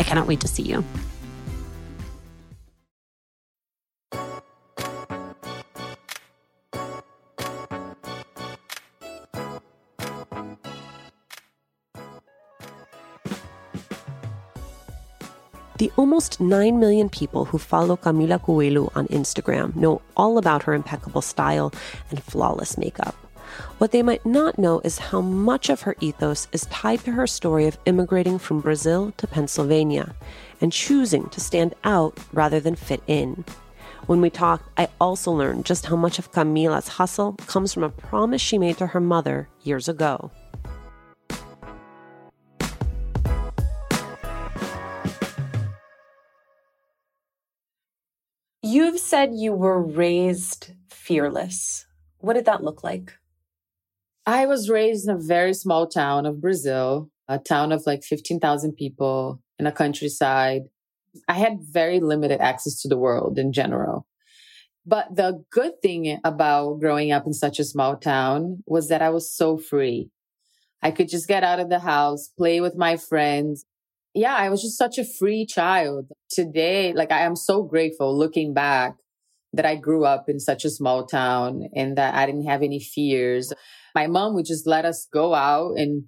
I cannot wait to see you. The almost 9 million people who follow Camila Coelho on Instagram know all about her impeccable style and flawless makeup. What they might not know is how much of her ethos is tied to her story of immigrating from Brazil to Pennsylvania and choosing to stand out rather than fit in. When we talked, I also learned just how much of Camila's hustle comes from a promise she made to her mother years ago. You've said you were raised fearless. What did that look like? I was raised in a very small town of Brazil, a town of like 15,000 people in a countryside. I had very limited access to the world in general. But the good thing about growing up in such a small town was that I was so free. I could just get out of the house, play with my friends. Yeah, I was just such a free child. Today, like I am so grateful looking back that I grew up in such a small town and that I didn't have any fears. My mom would just let us go out and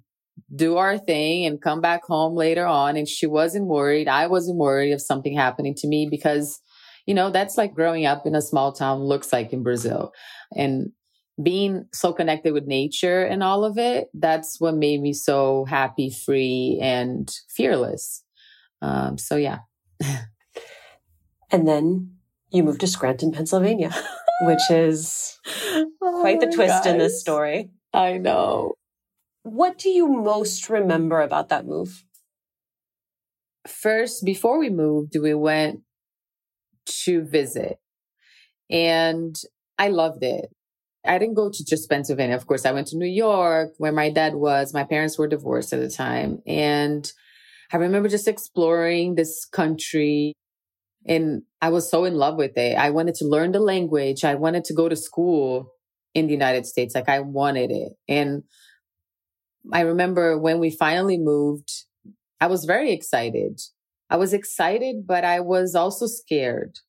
do our thing and come back home later on. And she wasn't worried. I wasn't worried of something happening to me because, you know, that's like growing up in a small town looks like in Brazil. And being so connected with nature and all of it, that's what made me so happy, free, and fearless. Um, so, yeah. and then you moved to Scranton, Pennsylvania, which is quite the oh, twist in this story. I know. What do you most remember about that move? First, before we moved, we went to visit and I loved it. I didn't go to just Pennsylvania. Of course, I went to New York where my dad was. My parents were divorced at the time. And I remember just exploring this country and I was so in love with it. I wanted to learn the language. I wanted to go to school in the United States. Like I wanted it. And I remember when we finally moved, I was very excited. I was excited, but I was also scared,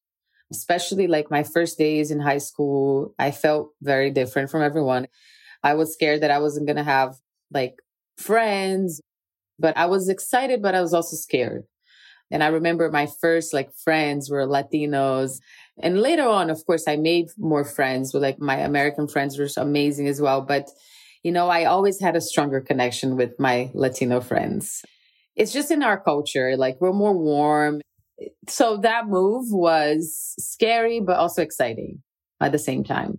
especially like my first days in high school. I felt very different from everyone. I was scared that I wasn't going to have like friends, but I was excited, but I was also scared. And I remember my first like friends were Latinos. And later on, of course, I made more friends with like my American friends were amazing as well. But, you know, I always had a stronger connection with my Latino friends. It's just in our culture, like we're more warm. So that move was scary, but also exciting at the same time.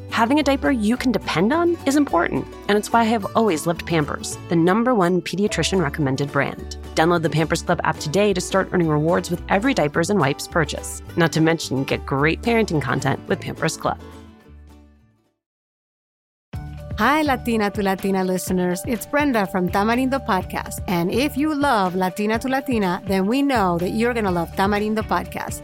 Having a diaper you can depend on is important, and it's why I have always loved Pampers, the number one pediatrician recommended brand. Download the Pampers Club app today to start earning rewards with every diapers and wipes purchase. Not to mention, get great parenting content with Pampers Club. Hi, Latina to Latina listeners. It's Brenda from Tamarindo Podcast. And if you love Latina to Latina, then we know that you're going to love Tamarindo Podcast.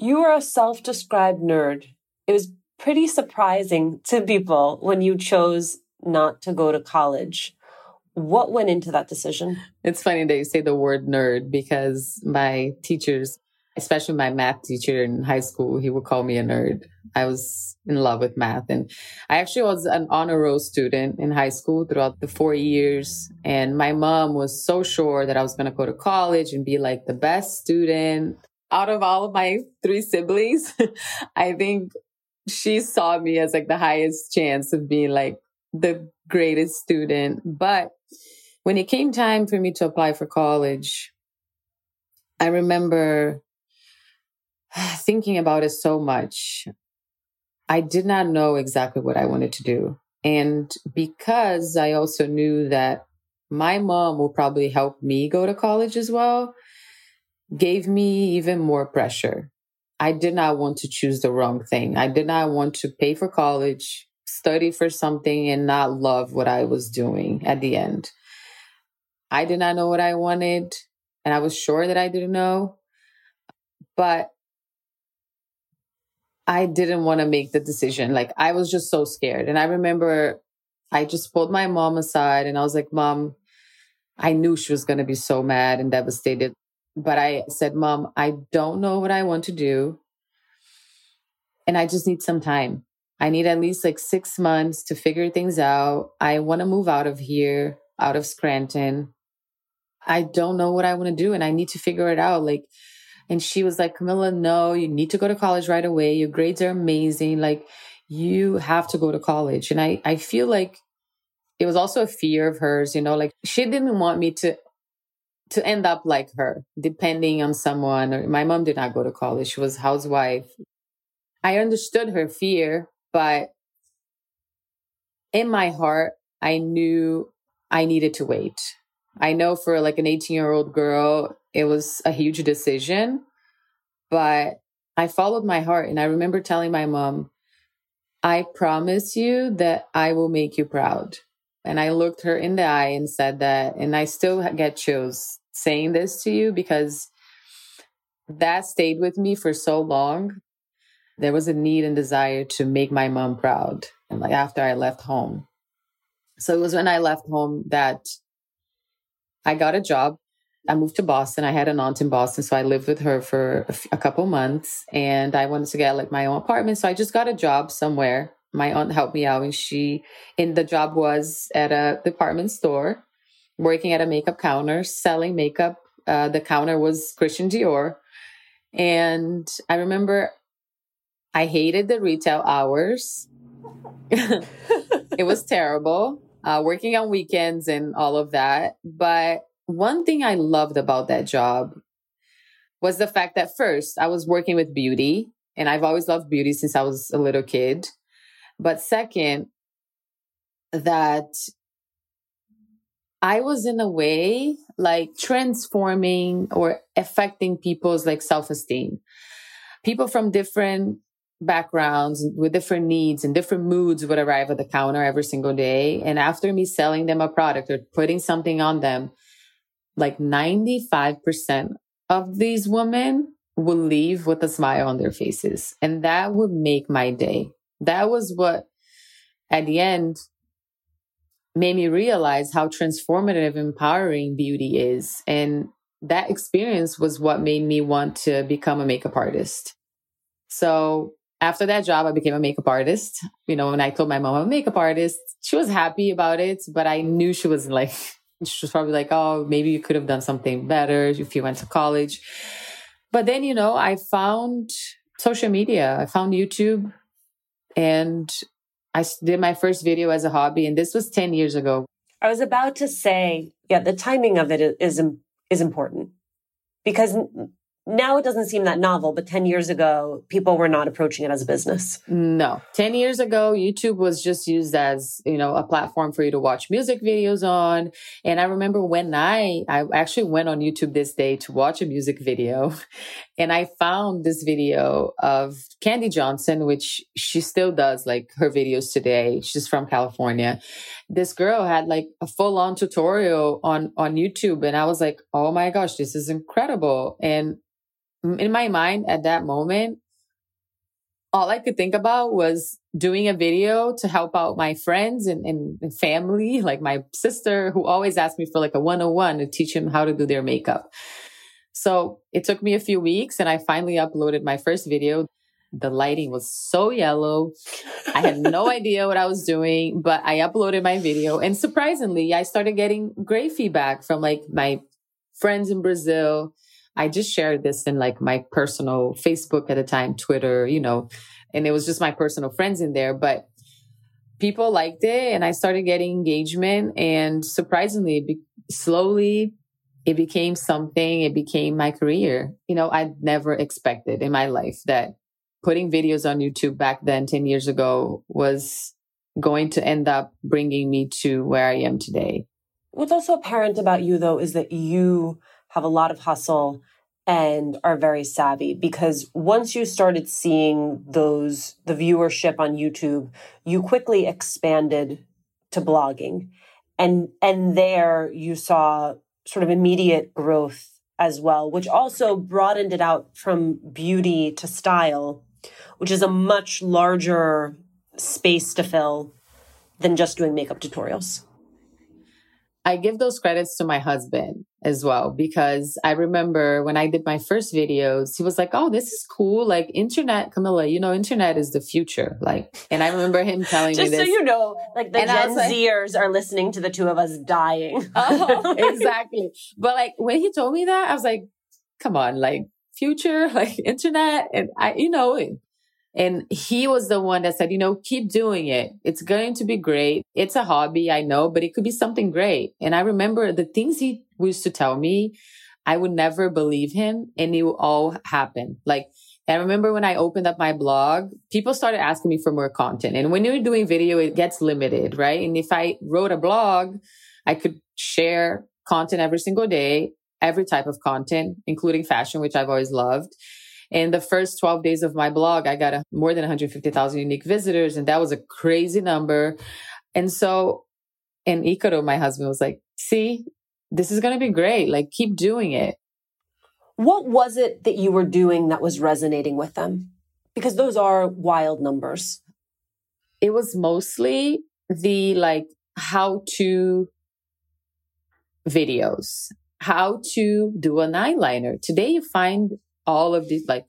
You are a self described nerd. It was pretty surprising to people when you chose not to go to college. What went into that decision? It's funny that you say the word nerd because my teachers, especially my math teacher in high school, he would call me a nerd. I was in love with math. And I actually was an honor roll student in high school throughout the four years. And my mom was so sure that I was going to go to college and be like the best student out of all of my three siblings, I think she saw me as like the highest chance of being like the greatest student. But when it came time for me to apply for college, I remember thinking about it so much. I did not know exactly what I wanted to do. And because I also knew that my mom will probably help me go to college as well, gave me even more pressure. I did not want to choose the wrong thing. I did not want to pay for college, study for something, and not love what I was doing at the end. I did not know what I wanted, and I was sure that I didn't know. But I didn't want to make the decision. Like, I was just so scared. And I remember I just pulled my mom aside and I was like, Mom, I knew she was going to be so mad and devastated. But I said, Mom, I don't know what I want to do. And I just need some time. I need at least like six months to figure things out. I want to move out of here, out of Scranton. I don't know what I want to do and I need to figure it out. Like, and she was like, Camila, no, you need to go to college right away. Your grades are amazing. Like, you have to go to college. And I, I feel like it was also a fear of hers, you know, like she didn't want me to to end up like her, depending on someone. My mom did not go to college; she was housewife. I understood her fear, but in my heart, I knew I needed to wait. I know for like an 18 year old girl, it was a huge decision, but I followed my heart. And I remember telling my mom, I promise you that I will make you proud. And I looked her in the eye and said that, and I still get chills saying this to you because that stayed with me for so long. There was a need and desire to make my mom proud. And like after I left home. So it was when I left home that I got a job. I moved to Boston. I had an aunt in Boston. So I lived with her for a, couple months and I wanted to get like my own apartment. So I just got a job somewhere my aunt helped me out and she in the job was at a department store working at a makeup counter selling makeup uh, the counter was christian dior and i remember i hated the retail hours it was terrible, uh, working on weekends and all of that. But one thing I loved about that job was the fact that first I was working with beauty and I've always loved beauty since I was a little kid. But second, that I was in a way like transforming or affecting people's like self-esteem. People from different backgrounds with different needs and different moods would arrive at the counter every single day. And after me selling them a product or putting something on them, like 95% of these women will leave with a smile on their faces. And that would make my day. That was what at the end made me realize how transformative, empowering beauty is. And that experience was what made me want to become a makeup artist. So after that job, I became a makeup artist. You know, when I told my mom I'm a makeup artist, she was happy about it, but I knew she was like, she was probably like, oh, maybe you could have done something better if you went to college. But then, you know, I found social media, I found YouTube, and I did my first video as a hobby. And this was 10 years ago. I was about to say, yeah, the timing of it is, is important because now it doesn't seem that novel, but 10 years ago, people were not approaching it as a business. No. 10 years ago, YouTube was just used as, you know, a platform for you to watch music videos on. And I remember when I, I actually went on YouTube this day to watch a music video and I found this video of Kandee Johnson, which she still does like her videos today. She's from California. This girl had like a full on tutorial on, on YouTube. And I was like, Oh my gosh, this is incredible. And in my mind at that moment, all I could think about was doing a video to help out my friends and, and, and, family, like my sister who always asked me for like a 101 to teach them how to do their makeup. So it took me a few weeks and I finally uploaded my first video. The lighting was so yellow. I had no idea what I was doing, but I uploaded my video and surprisingly, I started getting great feedback from like my friends in Brazil I just shared this in like my personal Facebook at the time, Twitter, you know, and it was just my personal friends in there, but people liked it and I started getting engagement and surprisingly, be- slowly it became something. It became my career. You know, I'd never expected in my life that putting videos on YouTube back then, 10 years ago was going to end up bringing me to where I am today. What's also apparent about you though is that you have a lot of hustle and are very savvy because once you started seeing those the viewership on YouTube, you quickly expanded to blogging. And and there you saw sort of immediate growth as well, which also broadened it out from beauty to style, which is a much larger space to fill than just doing makeup tutorials. I give those credits to my husband as well because I remember when I did my first videos, he was like, "Oh, this is cool. Like internet, Camila, you know, internet is the future." Like, and I remember him telling me this. Just so you know, like the and Gen like, Zers are listening to the two of us dying. oh, exactly. But like when he told me that, I was like, "Come on, like future, like internet," and I, you know, and he was the one that said, you know, keep doing it. It's going to be great. It's a hobby, I know, but it could be something great. And I remember the things he used to tell me, I would never believe him and it would all happen. Like, I remember when I opened up my blog, people started asking me for more content. And when you're doing video, it gets limited, right? And if I wrote a blog, I could share content every single day, every type of content, including fashion, which I've always loved. In the first 12 days of my blog, I got a, more than 150,000 unique visitors. And that was a crazy number. And so, and Icaro, my husband was like, see, this is going to be great. Like, keep doing it. What was it that you were doing that was resonating with them? Because those are wild numbers. It was mostly the like how to videos, how to do an eyeliner. Today you find all of these like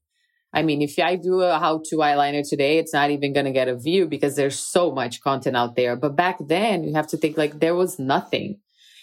I mean, if I do a how to eyeliner today, it's not even going to get a view because there's so much content out there. But back then, you have to think like there was nothing.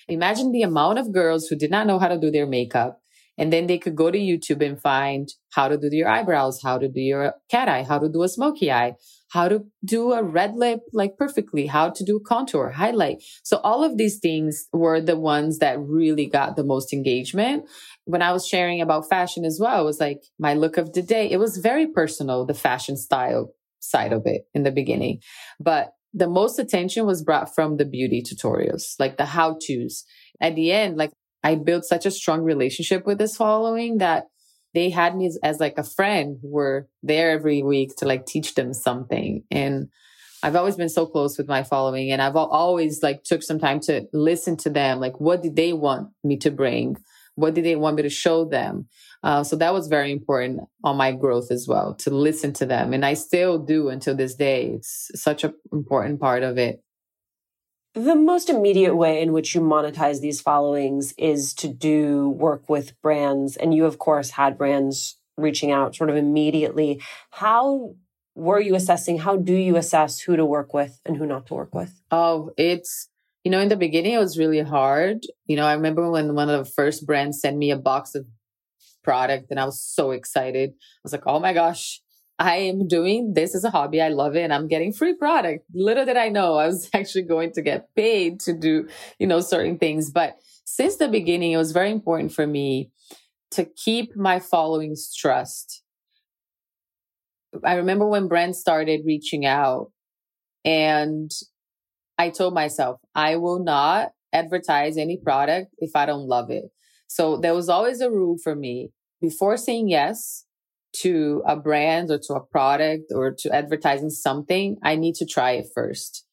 Imagine the amount of girls who did not know how to do their makeup. And then they could go to YouTube and find how to do your eyebrows, how to do your cat eye, how to do a smoky eye. How to do a red lip like perfectly, how to do contour, highlight. So all of these things were the ones that really got the most engagement. When I was sharing about fashion as well, it was like my look of the day. It was very personal, the fashion style side of it in the beginning. But the most attention was brought from the beauty tutorials, like the how to's. At the end, like I built such a strong relationship with this following that they had me as, as like a friend who were there every week to like teach them something. And I've always been so close with my following and I've always like took some time to listen to them. Like, what did they want me to bring? What did they want me to show them? Uh, so that was very important on my growth as well to listen to them. And I still do until this day. It's such an important part of it. The most immediate way in which you monetize these followings is to do work with brands. And you, of course, had brands reaching out sort of immediately. How were you assessing? How do you assess who to work with and who not to work with? Oh, it's, you know, in the beginning, it was really hard. You know, I remember when one of the first brands sent me a box of product and I was so excited. I was like, oh my gosh, I am doing this as a hobby. I love it and I'm getting free product. Little did I know I was actually going to get paid to do, you know, certain things. But since the beginning, it was very important for me to keep my following's trust. I remember when Brent started reaching out and I told myself, I will not advertise any product if I don't love it. So there was always a rule for me before saying yes, to a brand or to a product or to advertising something, I need to try it first.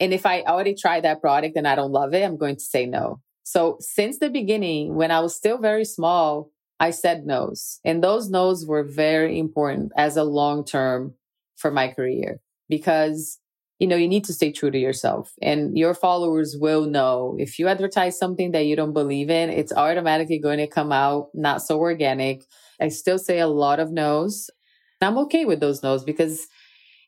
And if I already tried that product and I don't love it, I'm going to say no. So since the beginning, when I was still very small, I said no's. And those no's were very important as a long term for my career because, you know, you need to stay true to yourself and your followers will know if you advertise something that you don't believe in, it's automatically going to come out not so organic I still say a lot of no's. I'm okay with those no's because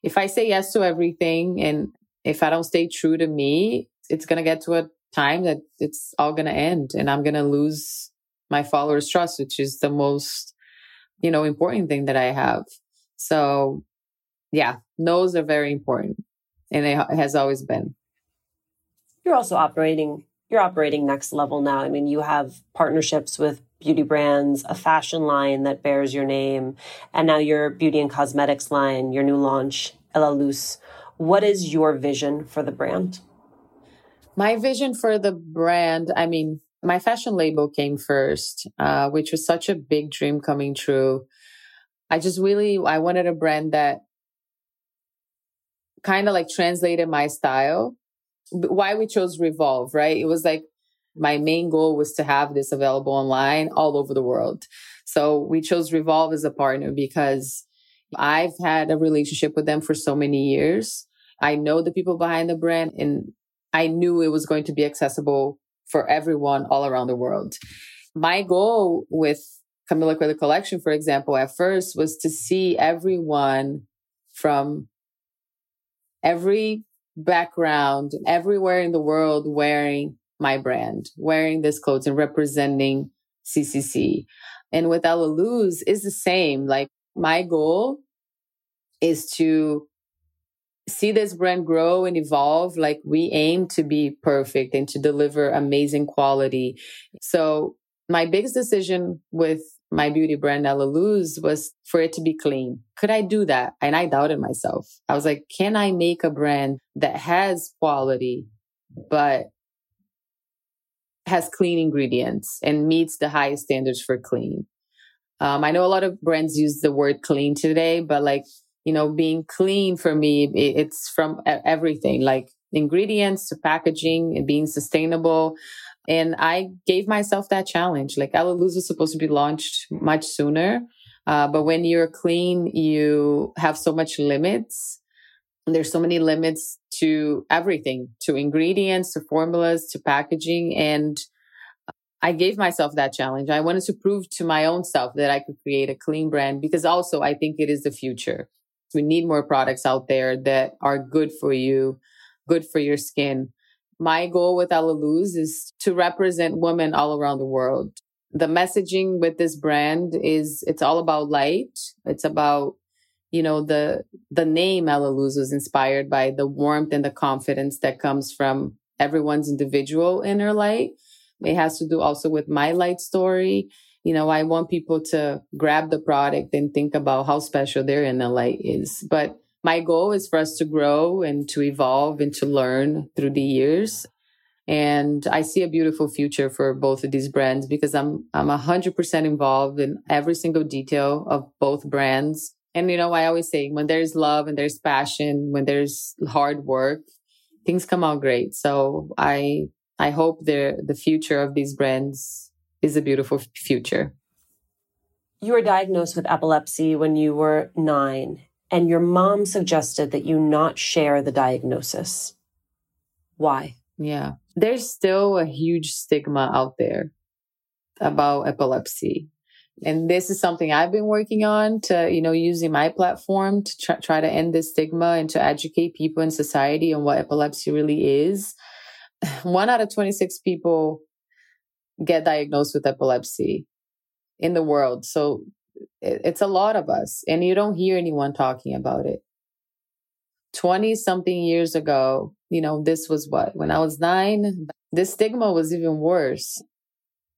if I say yes to everything and if I don't stay true to me, it's going to get to a time that it's all going to end and I'm going to lose my followers' trust, which is the most, you know, important thing that I have. So yeah, no's are very important and it has always been. You're also operating, you're operating next level now. I mean, you have partnerships with beauty brands, a fashion line that bears your name, and now your beauty and cosmetics line, your new launch, Elaluz. What is your vision for the brand? My vision for the brand, I mean, my fashion label came first, uh, which was such a big dream coming true. I just really, I wanted a brand that kind of like translated my style. Why we chose Revolve, right? It was like my main goal was to have this available online all over the world. So we chose Revolve as a partner because I've had a relationship with them for so many years. I know the people behind the brand and I knew it was going to be accessible for everyone all around the world. My goal with Camila Coelho Collection, for example, at first was to see everyone from every background, everywhere in the world wearing my brand, wearing this clothes and representing CCC. And with Luz is the same. Like my goal is to see this brand grow and evolve. Like we aim to be perfect and to deliver amazing quality. So my biggest decision with my beauty brand Elaluz was for it to be clean. Could I do that? And I doubted myself. I was like, can I make a brand that has quality, but has clean ingredients and meets the highest standards for clean. Um, I know a lot of brands use the word clean today, but like, you know, being clean for me, it's from everything, like ingredients to packaging and being sustainable. And I gave myself that challenge. Like Elaluz was supposed to be launched much sooner. Uh, but when you're clean, you have so much limits. There's so many limits to everything, to ingredients, to formulas, to packaging. And uh, I gave myself that challenge. I wanted to prove to my own self that I could create a clean brand because also I think it is the future. We need more products out there that are good for you, good for your skin. My goal with Elaluz is to represent women all around the world. The messaging with this brand is it's all about light. It's about you know, the, the name Elaluz was inspired by the warmth and the confidence that comes from everyone's individual inner light. It has to do also with my light story. You know, I want people to grab the product and think about how special their inner light is. But my goal is for us to grow and to evolve and to learn through the years. And I see a beautiful future for both of these brands because I'm, I'm a hundred percent involved in every single detail of both brands. And, you know, I always say when there's love and there's passion, when there's hard work, things come out great. So I, I hope the, the future of these brands is a beautiful future. You were diagnosed with epilepsy when you were nine, and your mom suggested that you not share the diagnosis. Why? Yeah. There's still a huge stigma out there about epilepsy. And this is something I've been working on to, you know, using my platform to try, try to end this stigma and to educate people in society on what epilepsy really is. One out of 26 people get diagnosed with epilepsy in the world. So it's a lot of us and you don't hear anyone talking about it. 20 something years ago, you know, this was what, when I was nine, the stigma was even worse.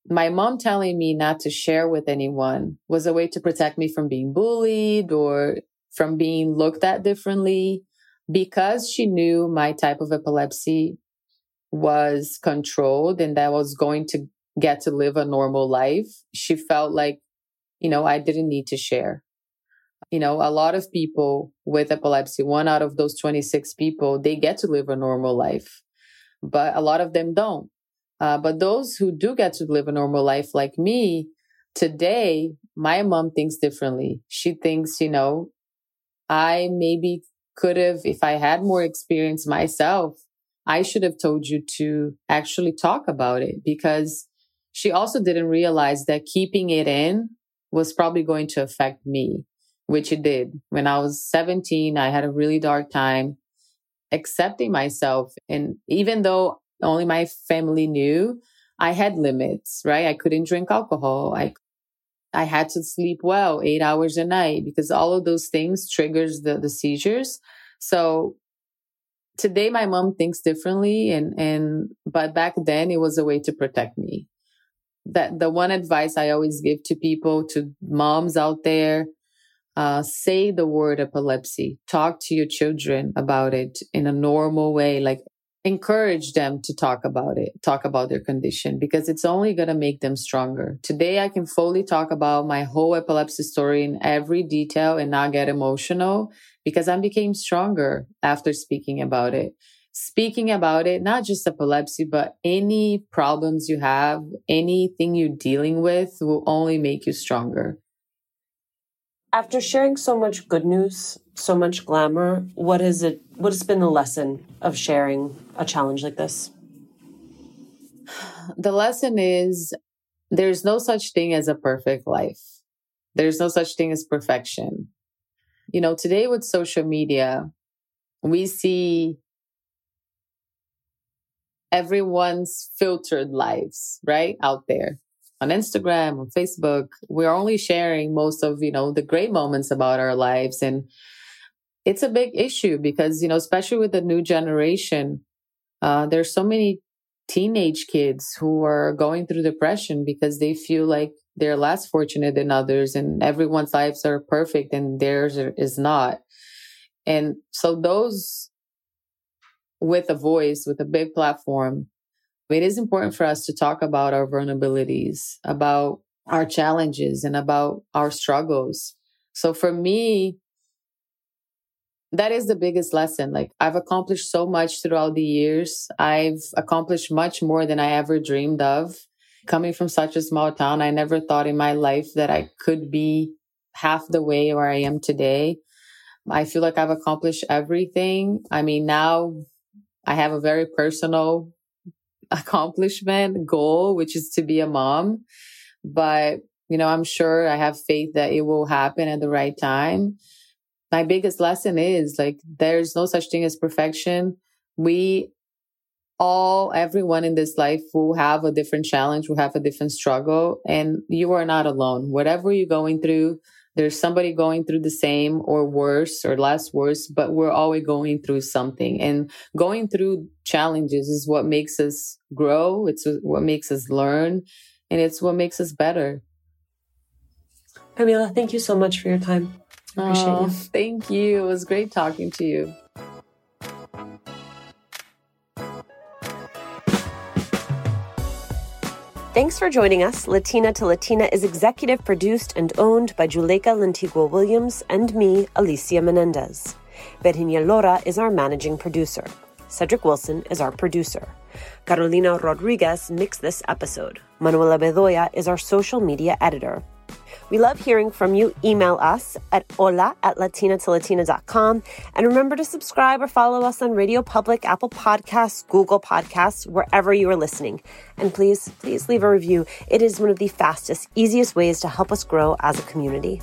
My mom telling me not to share with anyone was a way to protect me from being bullied or from being looked at differently because she knew my type of epilepsy was controlled and that I was going to get to live a normal life. She felt like, you know, I didn't need to share you know, a lot of people with epilepsy, one out of those 26 people, they get to live a normal life, but a lot of them don't. Uh, but those who do get to live a normal life like me, today, my mom thinks differently. She thinks, you know, I maybe could have, if I had more experience myself, I should have told you to actually talk about it because she also didn't realize that keeping it in was probably going to affect me which it did. When I was 17, I had a really dark time accepting myself. And even though only my family knew, I had limits, right? I couldn't drink alcohol. I, I had to sleep well, eight hours a night, because all of those things triggers the, the seizures. So today my mom thinks differently and, and, but back then it was a way to protect me. That the one advice I always give to people, to moms out there, uh, say the word epilepsy. Talk to your children about it in a normal way. Like encourage them to talk about it, talk about their condition because it's only going to make them stronger. Today, I can fully talk about my whole epilepsy story in every detail and not get emotional because I became stronger after speaking about it. Speaking about it, not just epilepsy, but any problems you have, anything you're dealing with will only make you stronger. After sharing so much good news, so much glamour, what is it what has been the lesson of sharing a challenge like this? The lesson is there's no such thing as a perfect life. There's no such thing as perfection. You know, today with social media, we see everyone's filtered lives, right? Out there on Instagram, on Facebook, we're only sharing most of, you know, the great moments about our lives. And it's a big issue because, you know, especially with the new generation, uh, there's so many teenage kids who are going through depression because they feel like they're less fortunate than others and everyone's lives are perfect and theirs is not. And so those with a voice, with a big platform, it is important for us to talk about our vulnerabilities, about our challenges, and about our struggles. So for me, that is the biggest lesson. Like I've accomplished so much throughout the years. I've accomplished much more than I ever dreamed of. Coming from such a small town, I never thought in my life that I could be half the way where I am today. I feel like I've accomplished everything. I mean, now I have a very personal accomplishment goal, which is to be a mom. But, you know, I'm sure I have faith that it will happen at the right time. My biggest lesson is like, there's no such thing as perfection. We all, everyone in this life will have a different challenge, will have a different struggle, and you are not alone. Whatever you're going through, there's somebody going through the same or worse or less worse, but we're always going through something. And going through challenges is what makes us grow. It's what makes us learn and it's what makes us better. Camila, thank you so much for your time. Appreciate oh, you. Thank you. It was great talking to you. Thanks for joining us. Latina to Latina is executive produced and owned by Juleyka Lantigua Williams and me, Alicia Menendez. Virginia Lora is our managing producer. Cedric Wilson is our producer. Carolina Rodriguez mixed this episode. Manuela Bedoya is our social media editor. We love hearing from you. Email us at hola at latinatolatina.com. And remember to subscribe or follow us on Radio Public, Apple Podcasts, Google Podcasts, wherever you are listening. And please, please leave a review. It is one of the fastest, easiest ways to help us grow as a community.